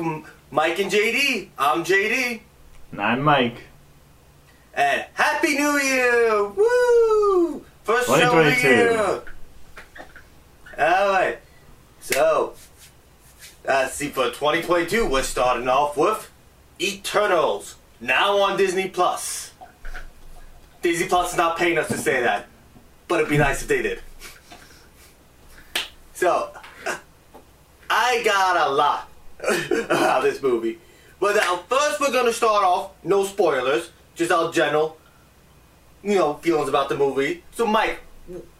Mike and JD. I'm JD. And I'm Mike. And Happy New Year! Woo! First show of the 2022. year. Alright. So, uh, see, for 2022, we're starting off with Eternals. Now on Disney Plus. Disney Plus is not paying us to say that, but it'd be nice if they did. So, I got a lot about this movie. But now, first we're gonna start off, no spoilers, just our general, you know, feelings about the movie. So, Mike,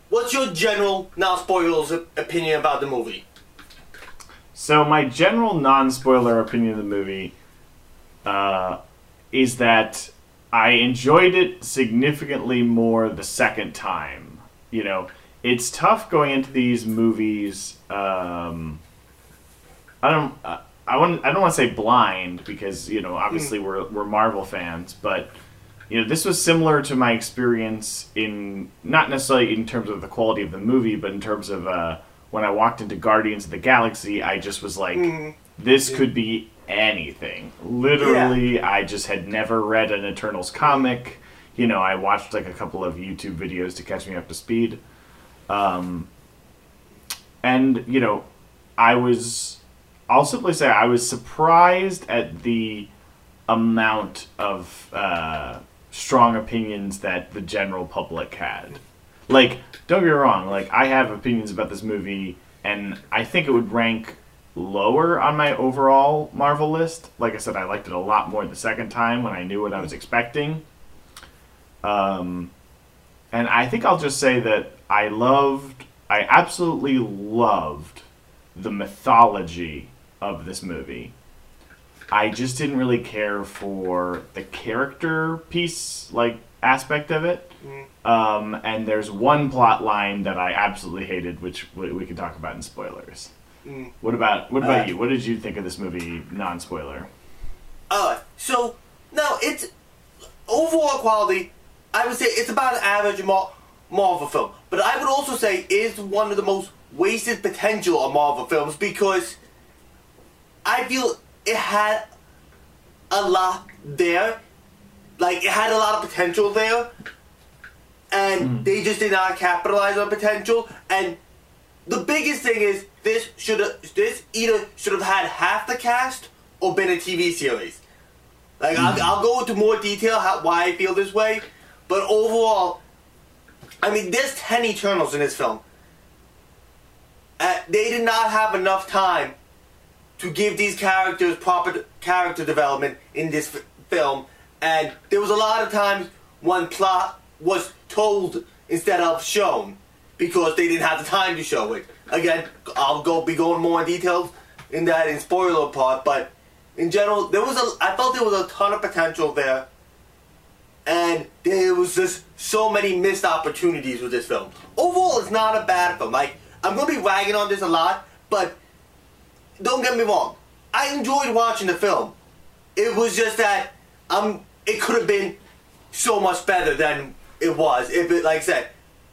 what's your general, non spoilers opinion about the movie? So my general non-spoiler opinion of the movie uh, is that I enjoyed it significantly more the second time. You know, it's tough going into these movies. Um, I don't. Uh, I want. I don't want to say blind because you know, obviously we're we're Marvel fans, but you know, this was similar to my experience in not necessarily in terms of the quality of the movie, but in terms of uh, when I walked into Guardians of the Galaxy. I just was like, this could be anything. Literally, I just had never read an Eternals comic. You know, I watched like a couple of YouTube videos to catch me up to speed. Um, and you know, I was. I'll simply say I was surprised at the amount of uh, strong opinions that the general public had. Like, don't get me wrong. Like, I have opinions about this movie, and I think it would rank lower on my overall Marvel list. Like I said, I liked it a lot more the second time when I knew what I was expecting. Um, and I think I'll just say that I loved, I absolutely loved the mythology of this movie. I just didn't really care for the character piece, like aspect of it. Um, and there's one plot line that I absolutely hated, which we, we can talk about in spoilers. What about what about Uh, you? What did you think of this movie, non-spoiler? Uh, so, no, it's overall quality, I would say it's about an average Mar- Marvel film. But I would also say it's one of the most wasted potential of Marvel films because I feel it had a lot there. Like, it had a lot of potential there. And they just did not capitalize on potential. And the biggest thing is this should have this either should have had half the cast or been a TV series. Like I'll, I'll go into more detail how, why I feel this way, but overall, I mean, there's ten Eternals in this film. Uh, they did not have enough time to give these characters proper character development in this film, and there was a lot of times when plot was told instead of shown because they didn't have the time to show it. Again, I'll go be going more in details in that in spoiler part, but in general, there was a I felt there was a ton of potential there, and there was just so many missed opportunities with this film. Overall, it's not a bad film. Like I'm gonna be ragging on this a lot, but don't get me wrong, I enjoyed watching the film. It was just that um, it could have been so much better than it was. If it, like I said,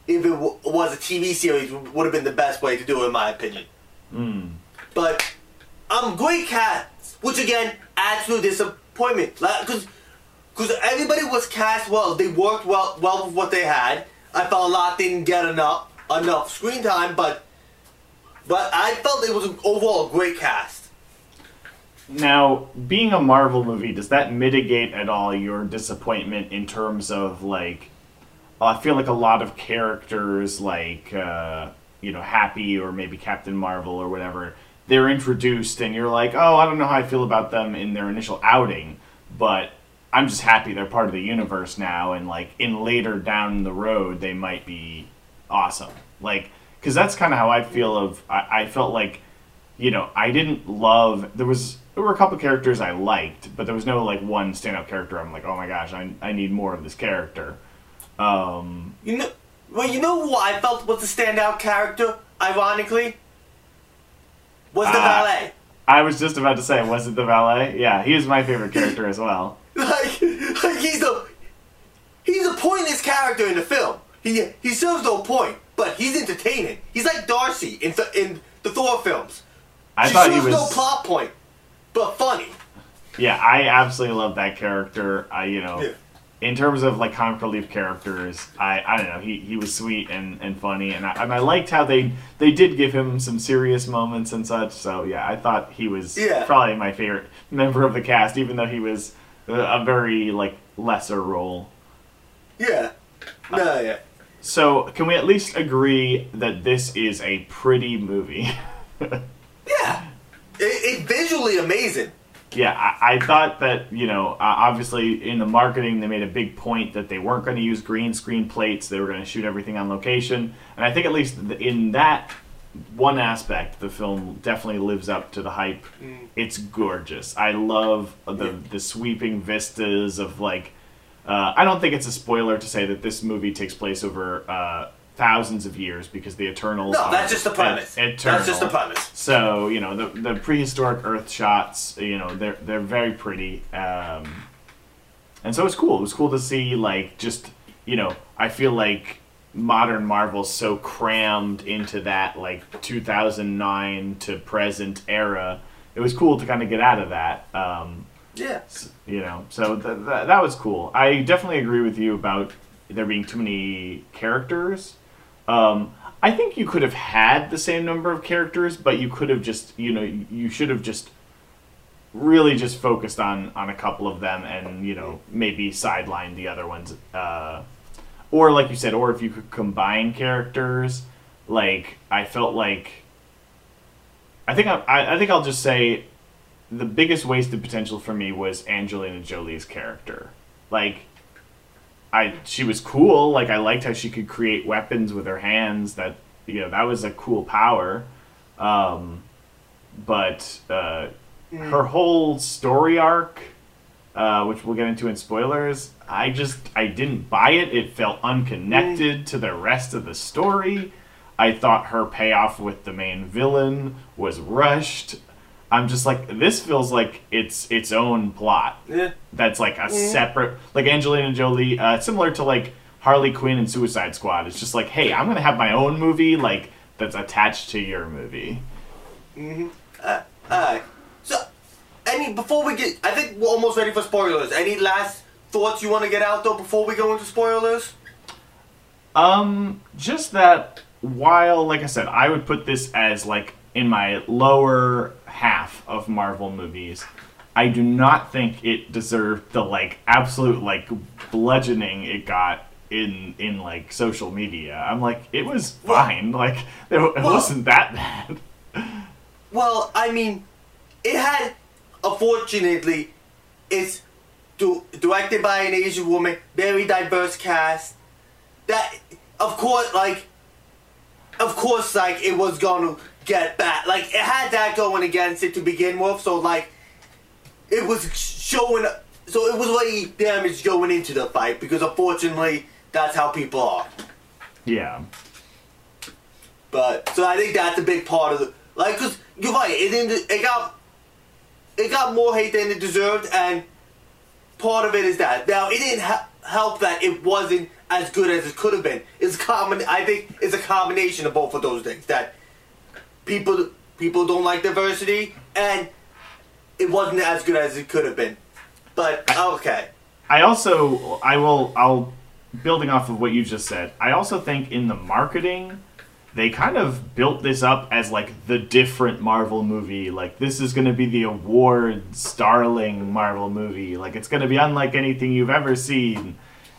if it w- was a TV series, would have been the best way to do it, in my opinion. But um, great cast, which again adds to disappointment, because because everybody was cast well. They worked well well with what they had. I felt a lot didn't get enough enough screen time, but but I felt it was overall a great cast. Now, being a Marvel movie, does that mitigate at all your disappointment in terms of like? I feel like a lot of characters, like uh, you know, Happy or maybe Captain Marvel or whatever, they're introduced, and you're like, oh, I don't know how I feel about them in their initial outing, but I'm just happy they're part of the universe now, and like in later down the road, they might be awesome. Like, because that's kind of how I feel. Of I, I felt like you know, I didn't love. There was there were a couple characters I liked, but there was no like one standout character. I'm like, oh my gosh, I I need more of this character. Um, You know, well, you know who I felt was the standout character. Ironically, was the Ah. valet. I was just about to say, was it the valet? Yeah, he is my favorite character as well. Like, like he's the he's a pointless character in the film. He he serves no point, but he's entertaining. He's like Darcy in th- in the Thor films. I she thought he was. no plot point, but funny. Yeah, I absolutely love that character. I, you know, Yeah. in terms of like comic relief characters, I, I don't know, he, he was sweet and, and funny, and I, and I liked how they they did give him some serious moments and such. So yeah, I thought he was Yeah. probably my favorite member of the cast, even though he was a, a very like lesser role. Yeah. No, yeah. So can we at least agree that this is a pretty movie? Yeah. It, it's visually amazing. Yeah, I, I thought that you know, uh, obviously in the marketing they made a big point that they weren't going to use green screen plates; they were going to shoot everything on location. And I think at least th- in that one aspect, the film definitely lives up to the hype. It's gorgeous. I love the Yeah. the sweeping vistas of like. Uh, I don't think it's a spoiler to say that this movie takes place over uh, thousands of years because the Eternals. No, are that's just the premise. et- That's just the premise. So you know the the prehistoric Earth shots, you know they're they're very pretty, um, and so it's cool. It was cool to see like just you know I feel like modern Marvel's so crammed into that like 2009 to present era. It was cool to kind of get out of that. Um, Yeah. you know, so th- th- that was cool. I definitely agree with you about there being too many characters. Um, I think you could have had the same number of characters, but you could have just, you know, you should have just really just focused on on a couple of them, and you know, maybe sidelined the other ones. Uh, or like you said, or if you could combine characters, like I felt like. I think I I think I'll just say the biggest wasted potential for me was Angelina Jolie's character. Like, I she was cool. Like I liked how she could create weapons with her hands. That you know that was a cool power. Um, but uh, her whole story arc, uh, which we'll get into in spoilers, I just I didn't buy it. It felt unconnected to the rest of the story. I thought her payoff with the main villain was rushed. I'm just like this feels like it's its own plot Yeah. that's like a separate like Angelina Jolie, uh, similar to like Harley Quinn and Suicide Squad. It's just like, hey, I'm gonna have my own movie like that's attached to your movie. Mm-hmm. Alright. So, any before we get, I think we're almost ready for spoilers. Any last thoughts you want to get out though before we go into spoilers? Um, just that while, like I said, I would put this as like in my lower half of Marvel movies. I do not think it deserved the like absolute like bludgeoning it got in in like social media. I'm like, it was fine. Like it, it wasn't that bad. Well, I mean, it had, unfortunately, it's du- directed by an Asian woman, very diverse cast. That, of course, like, of course, like, it was gonna get back. Like, it had that going against it to begin with, so, like, it was showing, so it was already damaged going into the fight, because unfortunately, that's how people are. Yeah. But so I think that's a big part of the like because you're right. It didn't. It got it got more hate than it deserved, and part of it is that now it didn't ha- help that it wasn't as good as it could have been. It's common. I think it's a combination of both of those things that people people don't like diversity, and it wasn't as good as it could have been. But okay, I also I will I'll building off of what you just said. I also think in the marketing they kind of built this up as like the different Marvel movie. Like this is going to be the award starling Marvel movie. Like it's going to be unlike anything you've ever seen.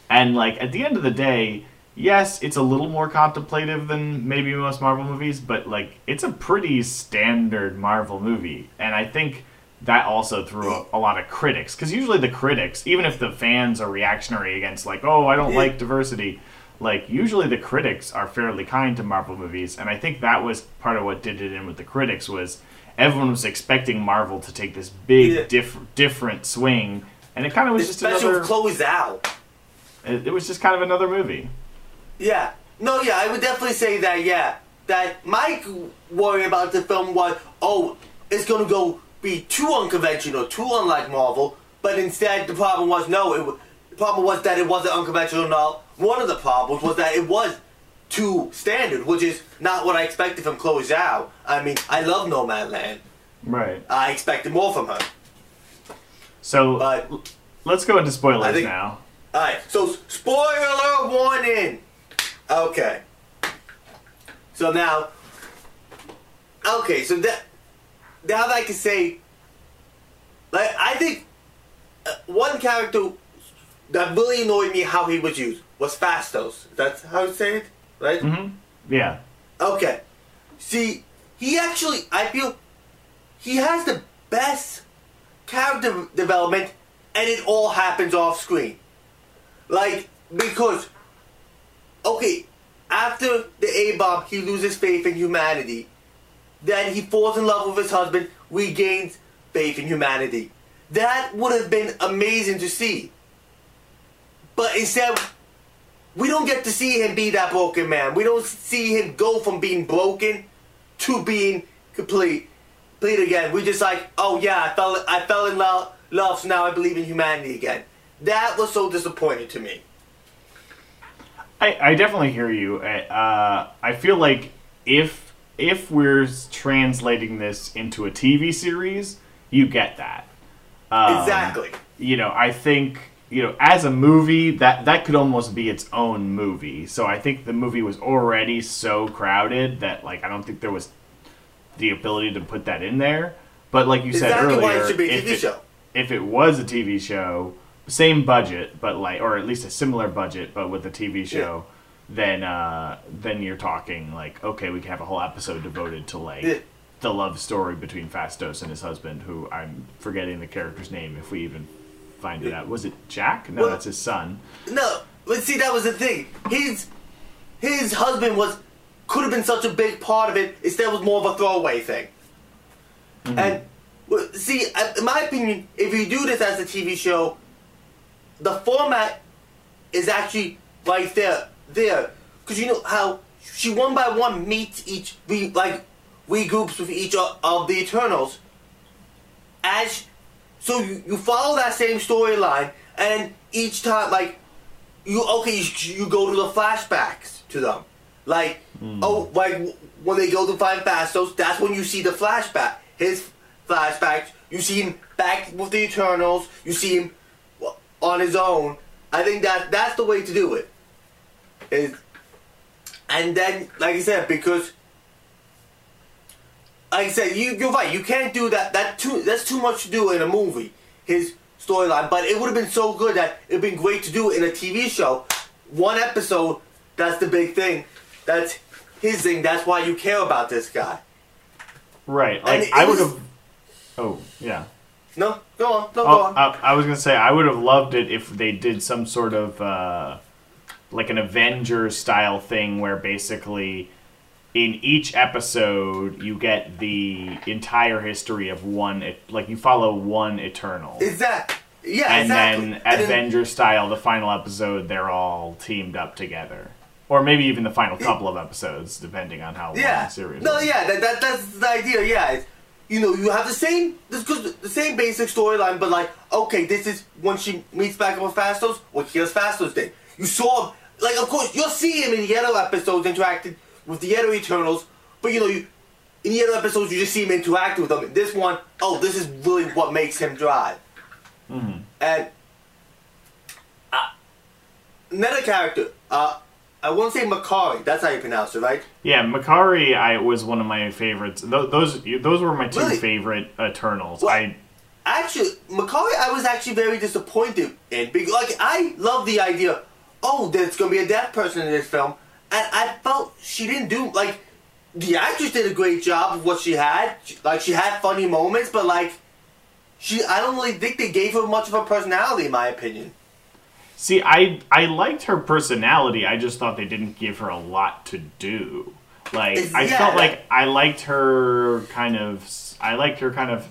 And like at the end of the day, yes, it's a little more contemplative than maybe most Marvel movies, but like it's a pretty standard Marvel movie. And I think that also threw up a lot of critics because usually the critics, even if the fans are reactionary against like, oh, I don't like diversity, like usually the critics are fairly kind to Marvel movies, and I think that was part of what did it in with the critics was everyone was expecting Marvel to take this big Yeah. diff- different swing, and it kind of was just especially another. Chloe Zhao. it, it was just kind of another movie. Yeah. No, yeah, I would definitely say that, yeah. That my worry about the film was, oh, it's gonna go be too unconventional, too unlike Marvel, but instead the problem was, no, it the problem was that it wasn't unconventional at all. One of the problems was that it was too standard, which is not what I expected from Chloe Zhao. I mean, I love Nomadland. Right. I expected more from her. So But let's go into spoilers think- now. Alright, so spoiler warning! Okay. So now. Okay, so that. Now that I can say. Like, I think. Uh, one character that really annoyed me how he was used was Phastos. That's how you say it? Right? hmm Yeah. Okay. See, he actually, I feel, he has the best character development, and it all happens off screen. Like, because, okay, after the A bomb, he loses faith in humanity. Then he falls in love with his husband, regains faith in humanity. That would have been amazing to see. But instead, we don't get to see him be that broken man. We don't see him go from being broken to being complete, complete again. We're just like, oh yeah, I fell, I fell in love, love, so now I believe in humanity again. That was so disappointing to me. I, I definitely hear you. I- Uh, I feel like if if we're translating this into a TV series, you get that. Um, exactly. You know, I think you know as a movie that that could almost be its own movie. So I think the movie was already so crowded that like I don't think there was the ability to put that in there. But like you said earlier, why it should be a if TV it- if it was a TV show, same budget, but like, or at least a similar budget, but with a TV show, then uh, then you're talking like, okay, we can have a whole episode devoted to like Yeah. the love story between Phastos and his husband, who I'm forgetting the character's name. If we even find it out, was it Jack? No, Well- that's his son. No, but see, that was the thing. His his husband was could have been such a big part of it. Instead, was more of a throwaway thing. And well, see, uh, in my opinion, if you do this as a TV show, the format is actually right there, there, because you know how she one by one meets each, re, like regroups with each of, of the Eternals. As so, you, you follow that same storyline, and each time, like you okay, you, you go to the flashbacks to them, like hmm. oh, like when they go to find Phastos, that's when you see the flashback, his flashbacks. You see him back with the Eternals. You see him on his own. I think that that's the way to do it. Is and then, like I said, because like I said, you you're right. You can't do that. That too. That's too much to do in a movie. His storyline, but it would have been so good that it'd been great to do it in a TV show. One episode. That's the big thing. That's his thing. That's why you care about this guy. Right. Like I would have. Oh yeah. No, go on. No, go Oh, on. I, I was gonna say I would have loved it if they did some sort of uh, like an Avengers style thing where basically in each episode you get the entire history of one like you follow one Eternal. Is that? Yeah, and exactly. then And then- style, the final episode, they're all teamed up together, or maybe even the final couple of episodes, depending on how long Yeah. the series. No, is. yeah, that, that that's the idea. Yeah, you know, you have the same this the same basic storyline, but like, okay, this is when she meets back up with Phastos. What here's Phastos did. You saw, like, of course, you'll see him in the other episodes interacting with the other Eternals, but you know, you in the other episodes you just see him interacting with them. In this one, oh, this is really what makes him drive. And uh, another character, uh, I won't say Makkari. That's how you pronounce it, right? Yeah, Makkari, I was one of my favorites. Th- those those were my two Really? favorite Eternals. What? I Actually, Macaulay, I was actually very disappointed in because, like, I love the idea. Oh, there's gonna be a deaf person in this film, and I felt she didn't do like the actress did a great job of what she had. She- Like, she had funny moments, but like, she I don't really think they gave her much of a personality, in my opinion. See. I I liked her personality. I just thought they didn't give her a lot to do. Like It's- I felt like I liked her kind of. I liked her kind of.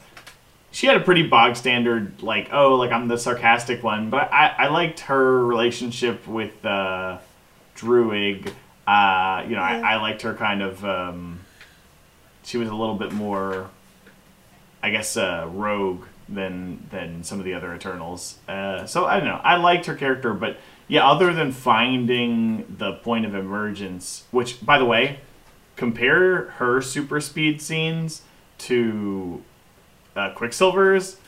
She had a pretty bog standard, like oh, like I'm the sarcastic one, but I, I liked her relationship with uh, Druig. Uh, you know, I, I liked her kind of. Um, she was a little bit more, I guess, uh, rogue than than some of the other Eternals. Uh, so I don't know. I liked her character, but yeah, other than finding the point of emergence, which by the way, compare her super speed scenes to uh, Quicksilver's.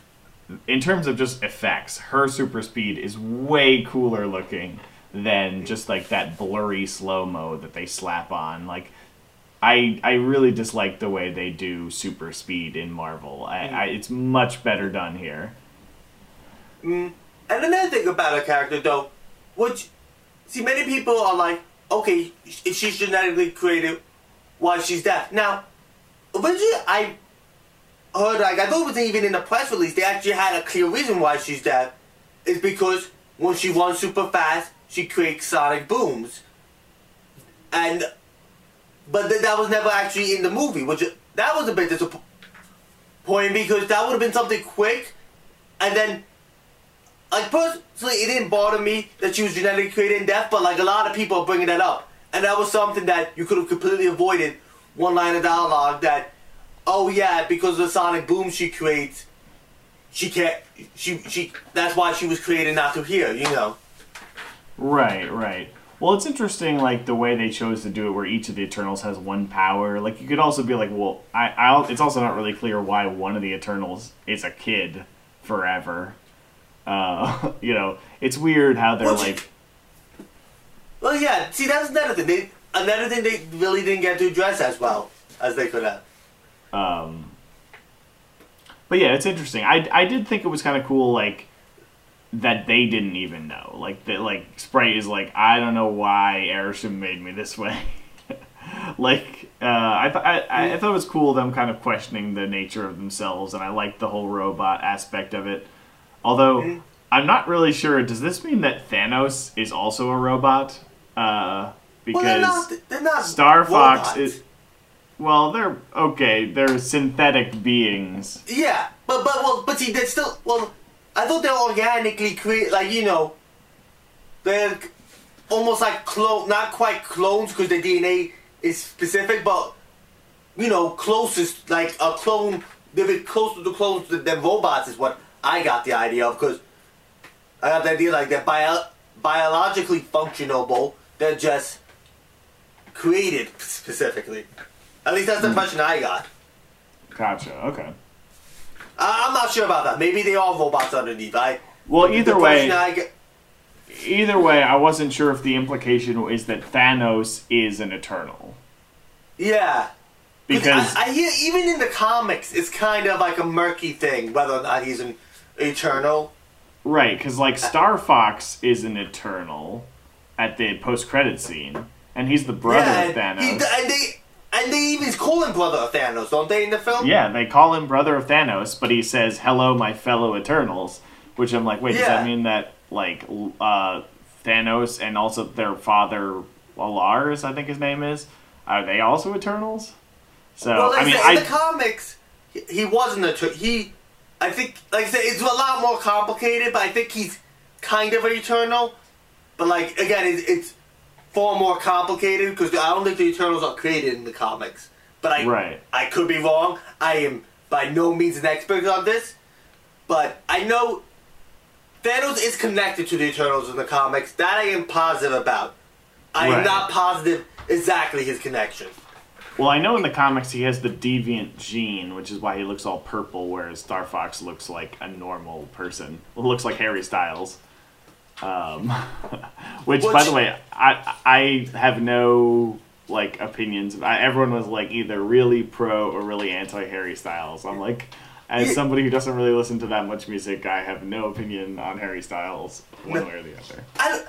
in terms of just effects, her super speed is way cooler looking than just like that blurry slow mo that they slap on. Like, I I really dislike the way they do super speed in Marvel. I, mm. I it's much better done here. Mm. And another thing about her character, though, which, see, many people are like, okay, if she's genetically created, why she's deaf. Now, originally, I heard, like, I thought it was even in the press release, they actually had a clear reason why she's deaf. It's because when she runs super fast, she creates sonic booms. And, but th- that was never actually in the movie, which, that was a bit disappointing because that would have been something quick, and then like personally, it didn't bother me that she was genetically created and deaf, but like a lot of people are bringing that up, and that was something that you could have completely avoided. One line of dialogue that, oh yeah, because of the sonic boom she creates, she can't. She she. That's why she was created not to hear. You know. Right, right. Well, it's interesting, like the way they chose to do it, where each of the Eternals has one power. Like you could also be like, well, I, I'll. It's also not really clear why one of the Eternals is a kid forever. Uh, you know, it's weird how they're Which- like, Well, yeah. See, that's another thing. They another thing they really didn't get to address as well as they could have. um. But yeah, it's interesting. I I did think it was kind of cool, like that they didn't even know. Like that, like Sprite is like, I don't know why Arishem made me this way. like uh, I, th- I I thought it was cool them kind of questioning the nature of themselves, and I liked the whole robot aspect of it. Although. I'm not really sure. Does this mean that Thanos is also a robot? Uh, because Well, they're not. They're not. Star Fox robots. is. Well, they're okay. They're synthetic beings. Yeah, but but well, but see, they're still well. I thought they're organically create like you know, they're almost like clone, not quite clones because their DNA is specific, but you know, closest like a clone. They're a bit closer to the clones than, robots is what I got the idea of because I got the idea like they're bio, biologically functionable. They're just created specifically. At least that's the mm-hmm. impression I got. Gotcha. Okay. I- I'm not sure about that. Maybe they are robots underneath. I Well, either way, I get- either way, I wasn't sure if the implication is that Thanos is an Eternal yeah. because I, I hear even in the comics, it's kind of like a murky thing whether or not he's an eternal. right, because like Star Fox is an Eternal at the post-credit scene, and he's the brother yeah, of and, he, Thanos. And they even call him brother of Thanos, don't they? In the film. Yeah, they call him brother of Thanos, but he says, "Hello, my fellow Eternals," which I'm like, wait, does that mean that like uh, Thanos and also their father Lars, I think his name is, are they also Eternals? So Well, like I mean, in I the comics, he, wasn't a he. I think, like I said, it's a lot more complicated, but I think he's kind of an eternal. But like again, it's, it's far more complicated because I don't think the Eternals are created in the comics. But I, Right. I could be wrong. I am by no means an expert on this, but I know Thanos is connected to the Eternals in the comics. That I am positive about. I am not positive exactly his connection. well, I know in the comics he has the deviant gene, which is why he looks all purple, whereas Star Fox looks like a normal person. Well, looks like Harry Styles. Um, which, by the way, I I have no like opinions. I, everyone was like either really pro or really anti Harry Styles. I'm like, as somebody who doesn't really listen to that much music, I have no opinion on Harry Styles one No. way or the other. I don't,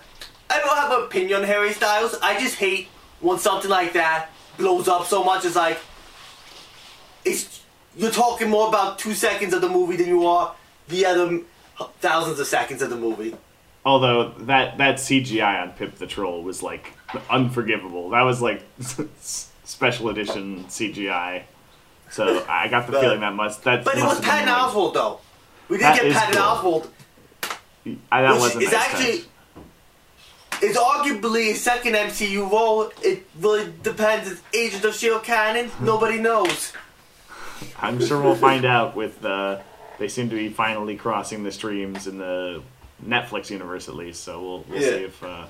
I don't have an opinion on Harry Styles. I just hate when something like that blows up so much. It's like it's you're talking more about two seconds of the movie than you are the other thousands of seconds of the movie. Although that that CGI on Pip the Troll was like unforgivable. That was like special edition CGI. So I got the But- feeling that must that. But it was Patton like- Oswalt though. We did get Patton cool. Oswalt, I, that wasn't is actually It's arguably his second MCU role. It really depends. Is Agent of Shield canon? Nobody knows. I'm sure we'll find out with uh, they seem to be finally crossing the streams in the Netflix universe at least. So we'll we'll Yeah. see if. Uh,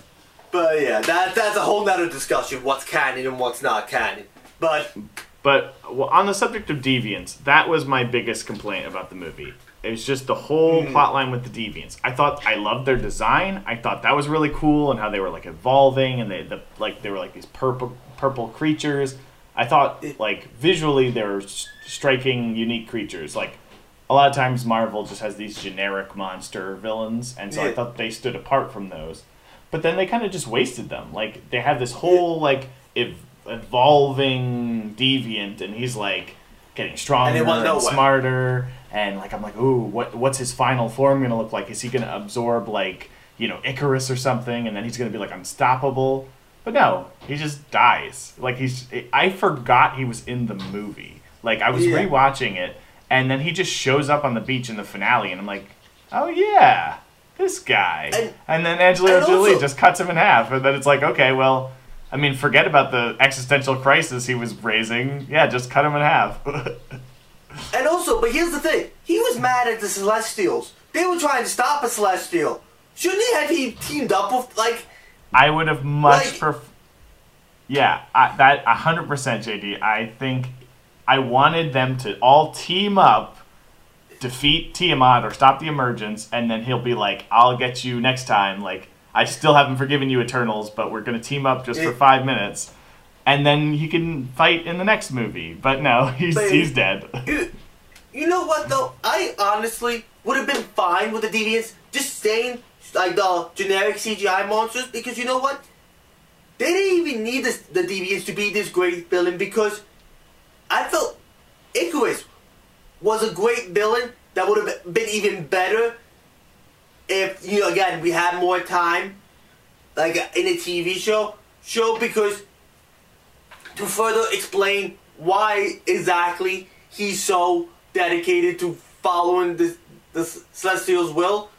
But yeah, that that's a whole nother discussion. What's canon and what's not canon. But but well, on the subject of deviants, that was my biggest complaint about the movie. It was just the whole plot line with the deviants. I thought I loved their design. I thought that was really cool and how they were like evolving and they the like they were like these purple purple creatures. I thought like visually they were s- striking, unique creatures. Like a lot of times Marvel just has these generic monster villains, and so I thought they stood apart from those. But then they kind of just wasted them. Like they have this whole like ev- evolving deviant, and he's like getting stronger And and smarter. And like I'm like, ooh, what what's his final form gonna look like? Is he gonna absorb like you know Ikaris or something, and then he's gonna be like unstoppable? But no, he just dies. Like he's I forgot he was in the movie. Like I was Yeah. rewatching it, and then he just shows up on the beach in the finale, and I'm like, oh yeah, this guy. And, And- then Angelina and Jolie also- just cuts him in half, and then it's like, okay, well, I mean, forget about the existential crisis he was raising. Yeah, just cut him in half. And also, but here's the thing: he was mad at the Celestials. They were trying to stop a Celestial. Shouldn't he have he teamed up with like? I would have much Like- pref- Yeah, I, that hundred percent, JD. I think I wanted them to all team up, defeat Tiamut or stop the emergence, and then he'll be like, "I'll get you next time." Like I still haven't forgiven you, Eternals, but we're gonna team up just for five minutes, and then he can fight in the next movie. But no, he's But- he's dead. You, you know what though? I honestly would have been fine with the deviants just staying like the generic CGI monsters because you know what? They didn't even need this, the deviants to be this great villain because I felt Ikaris was a great villain that would have been even better if you know again we had more time like in a TV show show because to further explain why exactly he's so dedicated to following the the Celestials' will.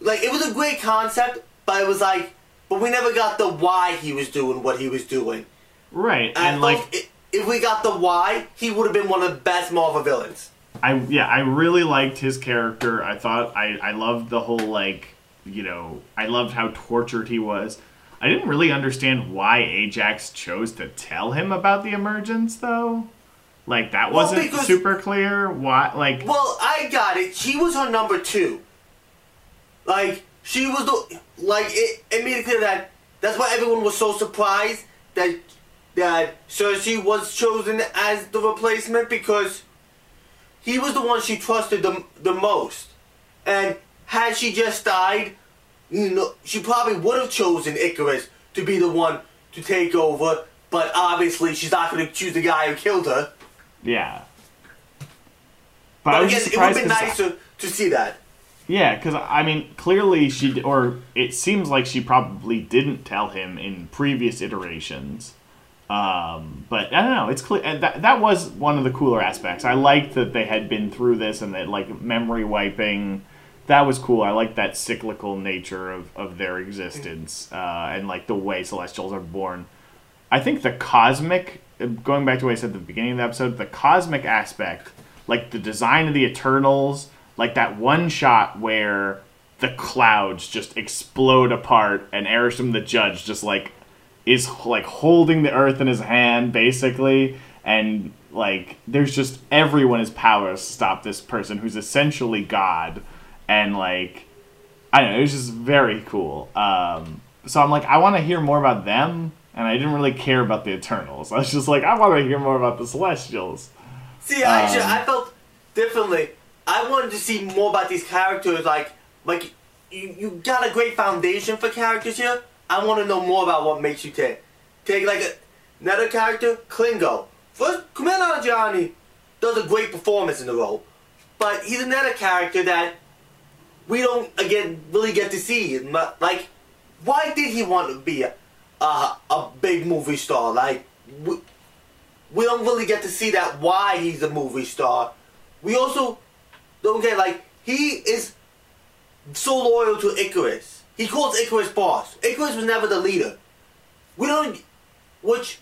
Like it was a great concept, but it was like, but we never got the why he was doing what he was doing. Right, And, and like i- if we got the why, he would have been one of the best Marvel villains. I yeah, I really liked his character. I thought I I loved the whole like you know I loved how tortured he was. I didn't really understand why Ajak chose to tell him about the emergence though. Like that Well, wasn't because- super clear. Why like Well, I got it. She was her number two. Like she was the like it, it made it clear that that's why everyone was so surprised that that Sersi was chosen as the replacement because he was the one she trusted the the most, and had she just died, you know, she probably would have chosen Ikaris to be the one to take over. But obviously, she's not going to choose the guy who killed her. yeah. But, But again, just it would have been 'cause- nicer to see that. Yeah, because I mean, clearly she, or it seems like she probably didn't tell him in previous iterations. Um, but I don't know. It's clear and that that was one of the cooler aspects. I liked that they had been through this and that like memory wiping. That was cool. I like that cyclical nature of, of their existence uh, and like the way Celestials are born. I think the cosmic, going back to what I said at the beginning of the episode, the cosmic aspect, like the design of the Eternals, like that one shot where the clouds just explode apart and Arishem the Judge just like is like holding the earth in his hand basically and like there's just everyone is powerless to stop this person who's essentially God and like I don't know, it was just very cool. Um, so I'm like, I want to hear more about them, and I didn't really care about the Eternals. I was just like, I want to hear more about the Celestials. See, Um, I felt differently. I wanted to see more about these characters. Like, like you, you got a great foundation for characters here. I want to know more about what makes you tick. Take like a, another character, Kingo. First, Kumail Nanjiani does a great performance in the role, but he's another character that we don't again really get to see. Like, why did he want to be a a, a big movie star? Like, we, we don't really get to see that why he's a movie star. We also don't get like he is so loyal to Ikaris. He calls Ikaris boss. Ikaris was never the leader. We don't, which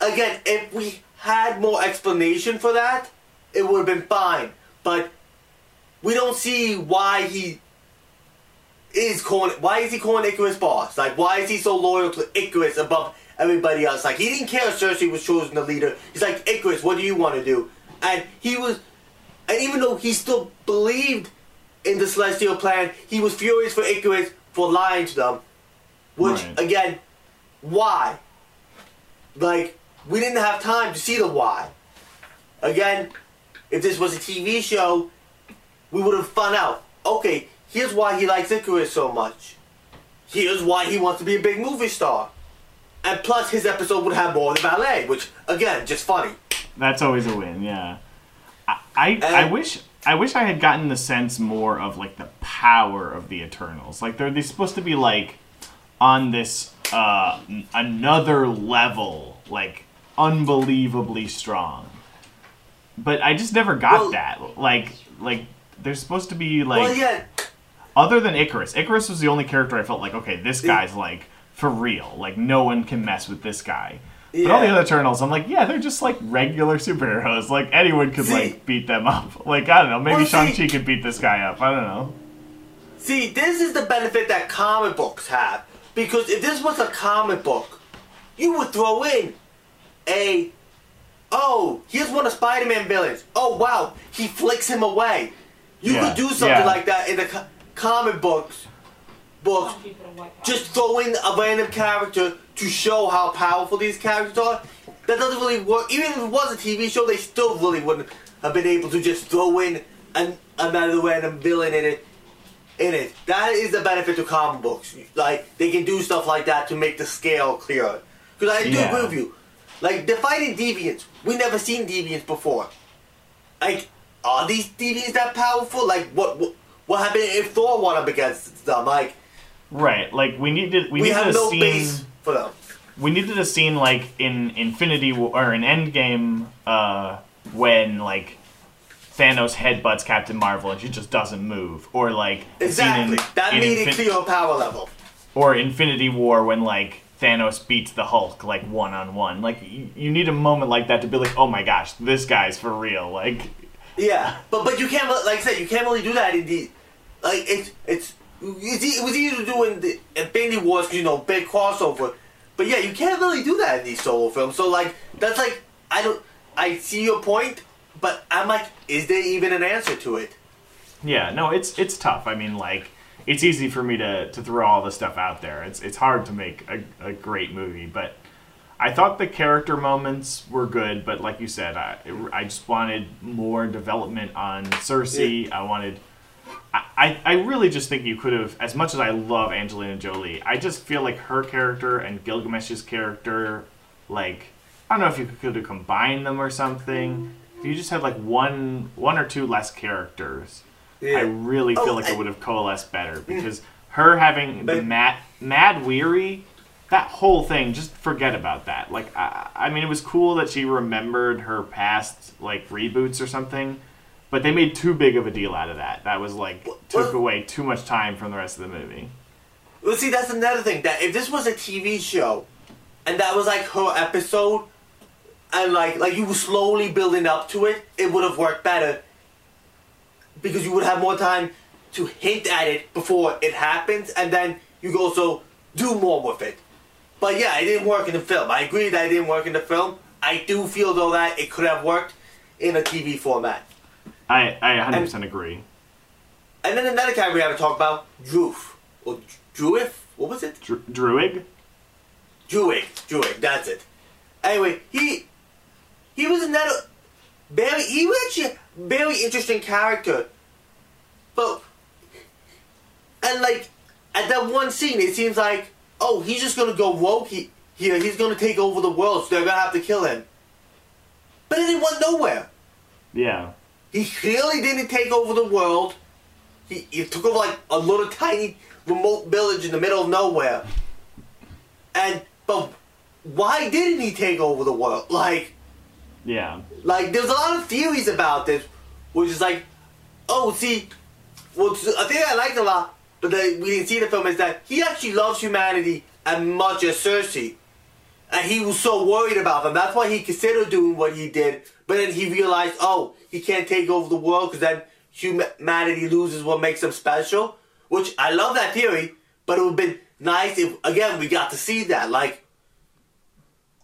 again, if we had more explanation for that, it would have been fine. But we don't see why he is calling. Why is he calling Ikaris boss? Like, why is he so loyal to Ikaris above everybody else? Like, he didn't care if Sersi was chosen the leader. He's like, Ikaris, what do you want to do? And he was, And even though he still believed in the celestial plan, he was furious for Ikaris for lying to them. Which Right. again, why? Like we didn't have time to see the why. Again, if this was a TV show, we would have found out. Okay, here's why he likes Ikaris so much. Here's why he wants to be a big movie star. And plus, his episode would have more of the ballet, which again, just funny. That's always a win, yeah. I I, I wish I wish I had gotten the sense more of like the power of the Eternals. Like they're they supposed to be like on this uh another level, like unbelievably strong. But I just never got Well- that. Like like they're supposed to be like well, yeah, other than Ikaris. Ikaris was the only character I felt like, okay, this guy's like for real. Like no one can mess with this guy. But all the other Eternals, I'm like, yeah, they're just like regular superheroes. Like anyone could See- like beat them up. Like I don't know, maybe Well, Shang Chi could beat this guy up. I don't know. See, this is the benefit that comic books have. Because if this was a comic book, you would throw in a, oh, here's one of Spider-Man villains. Oh wow, he flicks him away. You Yeah, could do something yeah. like that in the co- comic books. Books, Some people don't like just throw in a random character to show how powerful these characters are. That doesn't really work. Even if it was a TV show, they still really wouldn't have been able to just throw in an, another random villain in it. In it, that is the benefit to comic books. Like they can do stuff like that to make the scale clearer. Because I do Yeah. agree with you. Like they're fighting deviants. We never seen deviants before. Like, are these deviants that powerful? Like, what what, what happened if Thor went up against them? Like, Right. Like we needed we, we, needed have a no scene base for them. we needed a scene like in Infinity War or in Endgame uh when like Thanos headbutts Captain Marvel and she just doesn't move, or like scene in- Exactly. that in made it Infin- clear her power level. or Infinity War when like Thanos beats the Hulk like one on one. Like you, you need a moment like that to be like, oh my gosh, this guy's for real. Like Yeah, but but you can't like I said you can't really do that in the like it's it's it was easy to do in the Infinity Wars 'cause, you know big crossover, but yeah you can't really do that in these solo films. So like that's like I don't I see your point, but I'm like is there even an answer to it? yeah, no, it's it's tough. I mean, like it's easy for me to to throw all the stuff out there. It's it's hard to make a, a great movie, but. I thought the character moments were good, but like you said, I, I just wanted more development on Sersi. I wanted I, I I really just think you could have, as much as I love Angelina Jolie, I just feel like her character and Gilgamesh's character, like, I don't know if you could have combined them or something. If you just had like one one or two less characters, I really feel Oh, like it would have coalesced better mm. because her having the mad mad weary, that whole thing, just forget about that. Like, I, I mean, it was cool that she remembered her past like reboots or something, but they made too big of a deal out of that. That was like took well- away too much time from the rest of the movie. Well, see, that's another thing. That if this was a TV show, and that was like her episode, and like like you were slowly building up to it, it would have worked better. Because you would have more time to hint at it before it happens, and then you could also do more with it. But yeah, it didn't work in the film. I agree that it didn't work in the film. I do feel though that it could have worked in a TV format. I I 100% agree. And then another guy we haven't talked about, Droof or Druif. What was it? Dru- Druig? Druid, Druid, that's it. Anyway, he he was another very he was actually a very interesting character. But and like at that one scene it seems like oh he's just gonna go rogue he, here, he's gonna take over the world, so they're gonna have to kill him. But it didn't went nowhere. Yeah. He clearly didn't take over the world. He, he took over like a little tiny remote village in the middle of nowhere. And but why didn't he take over the world? Like Yeah. like there's a lot of theories about this, which is like, oh see, well a thing I liked a lot, but that we didn't see in the film is that he actually loves humanity as much as Sersi. And he was so worried about them. That's why he considered doing what he did. But then he realized, oh, he can't take over the world because then humanity loses what makes them special. Which I love that theory, but it would have been nice if, again, we got to see that. Like,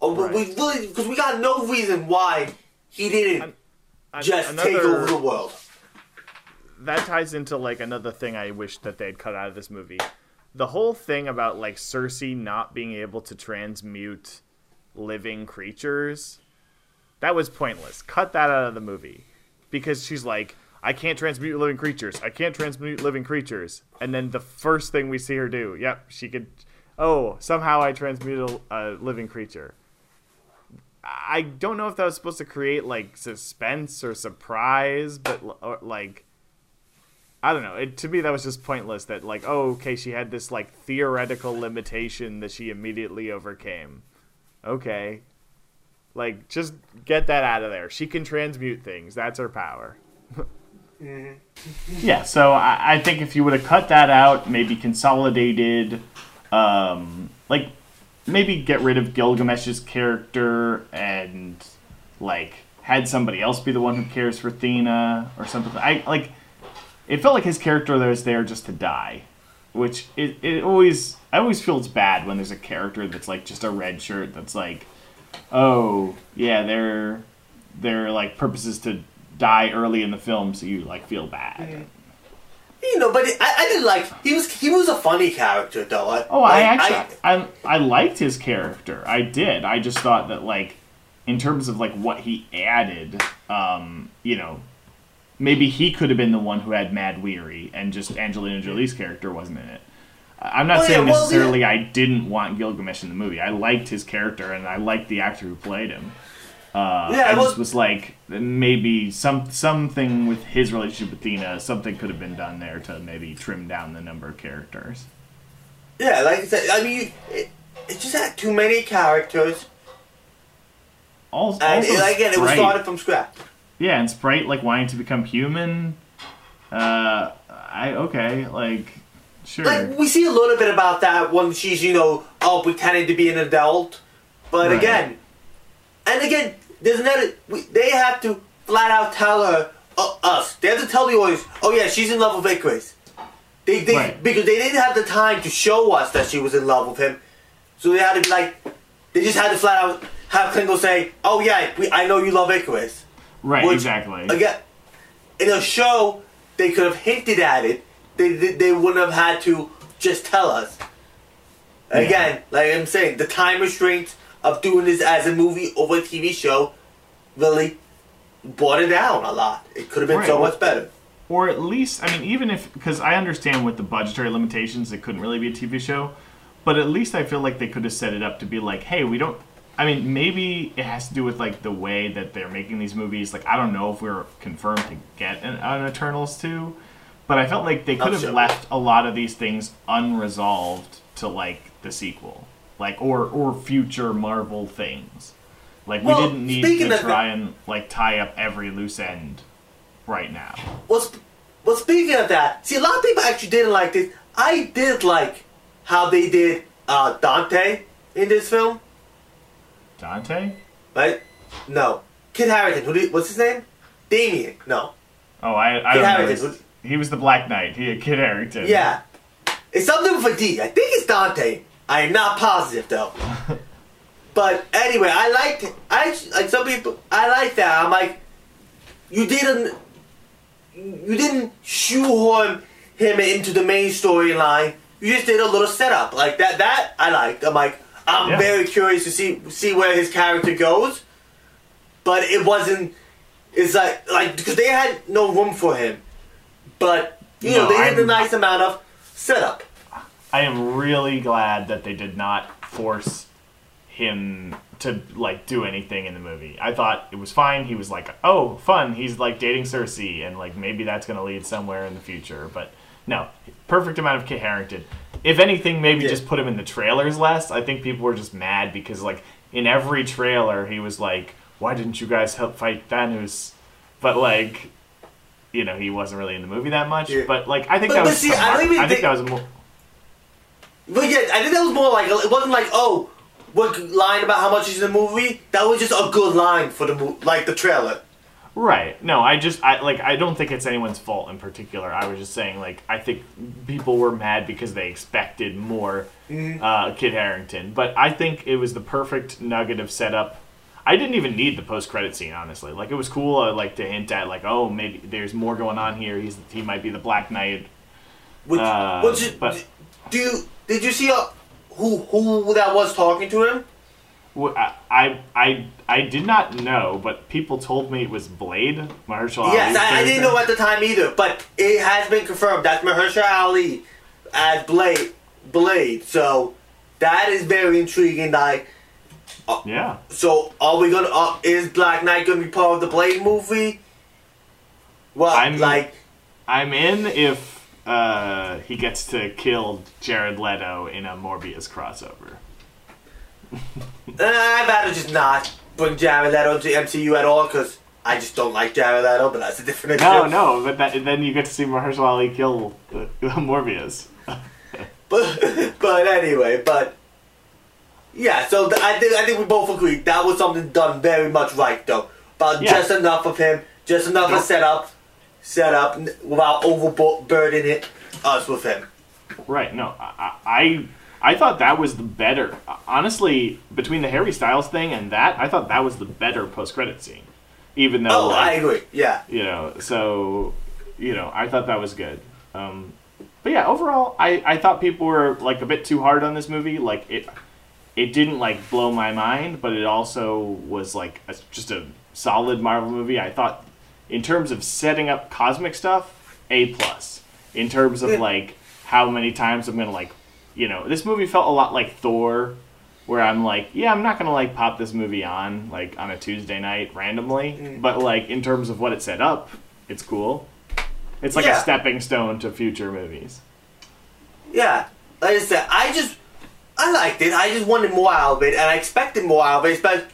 oh, Right. we really, because we got no reason why he didn't just take over the world. that ties into like another thing I wish that they'd cut out of this movie. The whole thing about like Sersi not being able to transmute living creatures, that was pointless. Cut that out of the movie. Because she's like, I can't transmute living creatures. I can't transmute living creatures. And then the first thing we see her do, yep, she could. Oh, somehow I transmuted a, a living creature. I don't know if that was supposed to create like suspense or surprise, but or, like I don't know. It, to me, that was just pointless. That like, oh, okay, she had this like theoretical limitation that she immediately overcame. Okay, like just get that out of there. She can transmute things. That's her power. Yeah, so I, I think if you would have cut that out, maybe consolidated, um, like maybe get rid of Gilgamesh's character and like had somebody else be the one who cares for Thena or something. I like it felt like his character that was there just to die, which it, it always I always feel it's bad when there's a character that's like just a red shirt that's like, oh yeah, their their like purpose is to die early in the film, so you like feel bad. You know, but I, I did like he was he was a funny character though. I, Oh, I like, actually I, I liked his character. I did. I just thought that like in terms of like what he added, um, you know, maybe he could have been the one who had Mahd Wy'ry and just Angelina Jolie's character wasn't in it. I- I'm not Oh, yeah, saying well, necessarily I didn't want Gilgamesh in the movie. I liked his character and I liked the actor who played him. Uh, Yeah, I well- just was like maybe some something with his relationship with Thena, something could have been done there to maybe trim down the number of characters. yeah, like I said, I mean, it, it just had too many characters, Also, and also it, again, it was started from scratch. Yeah, and Sprite like wanting to become human. Uh, I okay, like sure. Like we see a little bit about that when she's you know oh pretending to be an adult, but Right. again, and again, there's another. We, they have to flat out tell her uh, us. They have to tell the audience. Oh yeah, she's in love with Ikaris. They, they Right. because they didn't have the time to show us that she was in love with him, so they had to be like, they just had to flat out have Klingle say, "Oh yeah, we, I know you love Ikaris." Right, Which, exactly. Again, in a show, they could have hinted at it. They, they, they wouldn't have had to just tell us. Again, like I'm saying, the time restraints of doing this as a movie over a TV show really brought it down a lot. It could have been Right, so much better. or at least, I mean, even if because I understand with the budgetary limitations, it couldn't really be a TV show. But at least I feel like they could have set it up to be like, hey, we don't. I mean, maybe it has to do with like the way that they're making these movies. Like, I don't know if we're confirmed to get an, an Eternals two, but I felt like they could have sure. left a lot of these things unresolved to like the sequel, like or or future Marvel things. Like we didn't need to try and like tie up every loose end right now. Well, sp- well, speaking of that, see, a lot of people actually didn't like this. I did like how they did uh, Dante in this film, Dante? right? No, Kit Harington. Who did? What's his name? Damien. No. Oh, I, I Kit don't know. He was the Black Knight. He Kit Harington. Yeah. It's something with a D. I think it's Dante. I am not positive though. but anyway, I liked it. I like some people. I like that. I'm like, you didn't. You didn't shoehorn him into the main storyline. You just did a little setup like that. That I liked. I'm like, I'm Yeah. very curious to see see where his character goes. But it wasn't. It's like like because they had no room for him. But you know No, they did a nice amount of setup. I am really glad that they did not force him to like do anything in the movie. I thought it was fine. He was like, "Oh, fun." He's like dating Sersi, and like maybe that's going to lead somewhere in the future. But no, perfect amount of Kit Harington. If anything, maybe Yeah. just put him in the trailers less. I think people were just mad because like in every trailer he was like, "Why didn't you guys help fight Thanos?" But like. You know, he wasn't really in the movie that much, Yeah. but like I think But- that but was see, I I think that was more. But yeah, I think that was more like it wasn't like oh, what line about how much is in the movie. That was just a good line for the like the trailer. Right. No, I just I like I don't think it's anyone's fault in particular. I was just saying like I think people were mad because they expected more uh, Kit Harington, but I think it was the perfect nugget of setup. I didn't even need the post credit scene, honestly. Like it was cool, uh, like to hint at, like, oh, maybe there's more going on here. He's he might be the Black Knight. Which, Uh, which, but- do you did you see a, who who that was talking to him? I, I I did not know, but people told me it was Blade, Mahershala yes, Ali's I, I didn't know at the time either, but it has been confirmed. That's Mahershala Ali as Blade. Blade. So that is very intriguing. Like, Yeah. so are we gonna? Uh, is Black Knight gonna be part of the Blade movie? Well, I'm- like, I'm in if uh, he gets to kill Jared Leto in a Morbius crossover. Uh, I'd rather just not bring Jared Leto into MCU at all because I just don't like Jared Leto. But that's a different issue. No, no, but that, then you get to see Mahershala Ali kill uh, Morbius. But but anyway, but yeah. So th- I think I think we both agree that was something done very much right though. About Yeah. just enough of him, just enough of setup, set up n- without overburdening it us with him. Right. No, I, I I thought that was the better. Honestly, between the Harry Styles thing and that, I thought that was the better post credit scene. Even though, Oh, I agree. Yeah. you know, so you know, I thought that was good. Um, but yeah, overall, I I thought people were like a bit too hard on this movie. Like it, it didn't like blow my mind, but it also was like a, just a solid Marvel movie. I thought, in terms of setting up cosmic stuff, a plus. In terms of Yeah. like how many times I'm gonna like, you know, this movie felt a lot like Thor, where I'm like, yeah, I'm not gonna like pop this movie on like on a Tuesday night randomly, mm. but like in terms of what it set up, it's cool. It's like Yeah. a stepping stone to future movies. Yeah. Like I said, I just I liked it. I just wanted more out of it, and I expected more out of it. But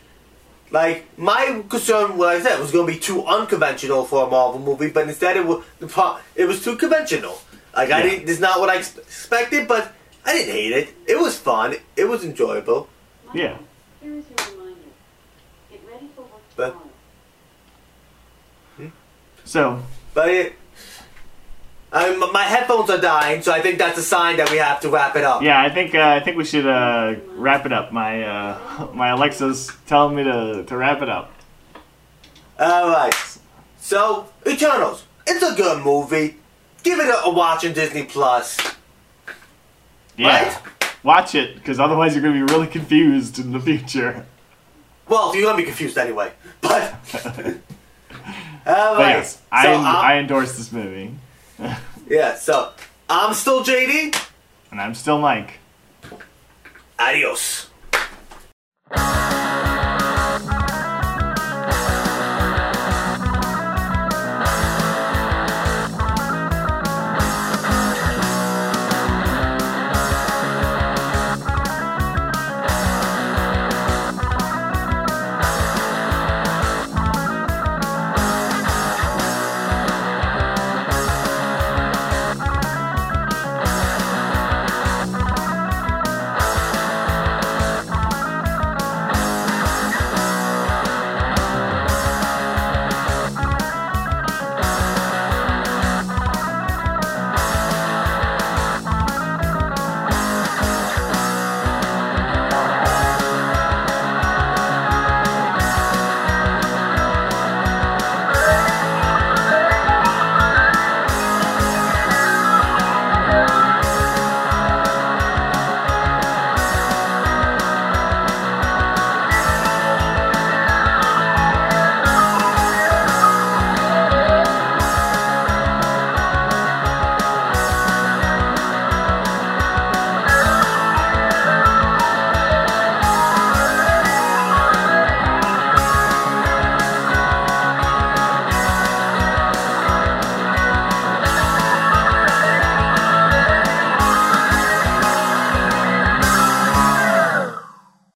like my concern, what I said, was going to be too unconventional for a Marvel movie. But instead, it was the it was too conventional. Like I Yeah. didn't. It's not what I expected, but I didn't hate it. It was fun. It was enjoyable. Yeah. Here is your reminder. Get ready for work But- tomorrow. So But it. I mean, my headphones are dying, so I think that's a sign that we have to wrap it up. yeah, I think uh, I think we should uh, wrap it up. My uh, my Alexa's telling me to, to wrap it up. All right. So, Eternals. It's a good movie. Give it a, a watch on Disney Plus. Yeah. Right? Watch it, because otherwise you're gonna be really confused in the future. Well, you're gonna be confused anyway. But. All But yes, I so, I'm- um, I endorse this movie, yeah. So I'm still JD. and I'm still Mike. Adios.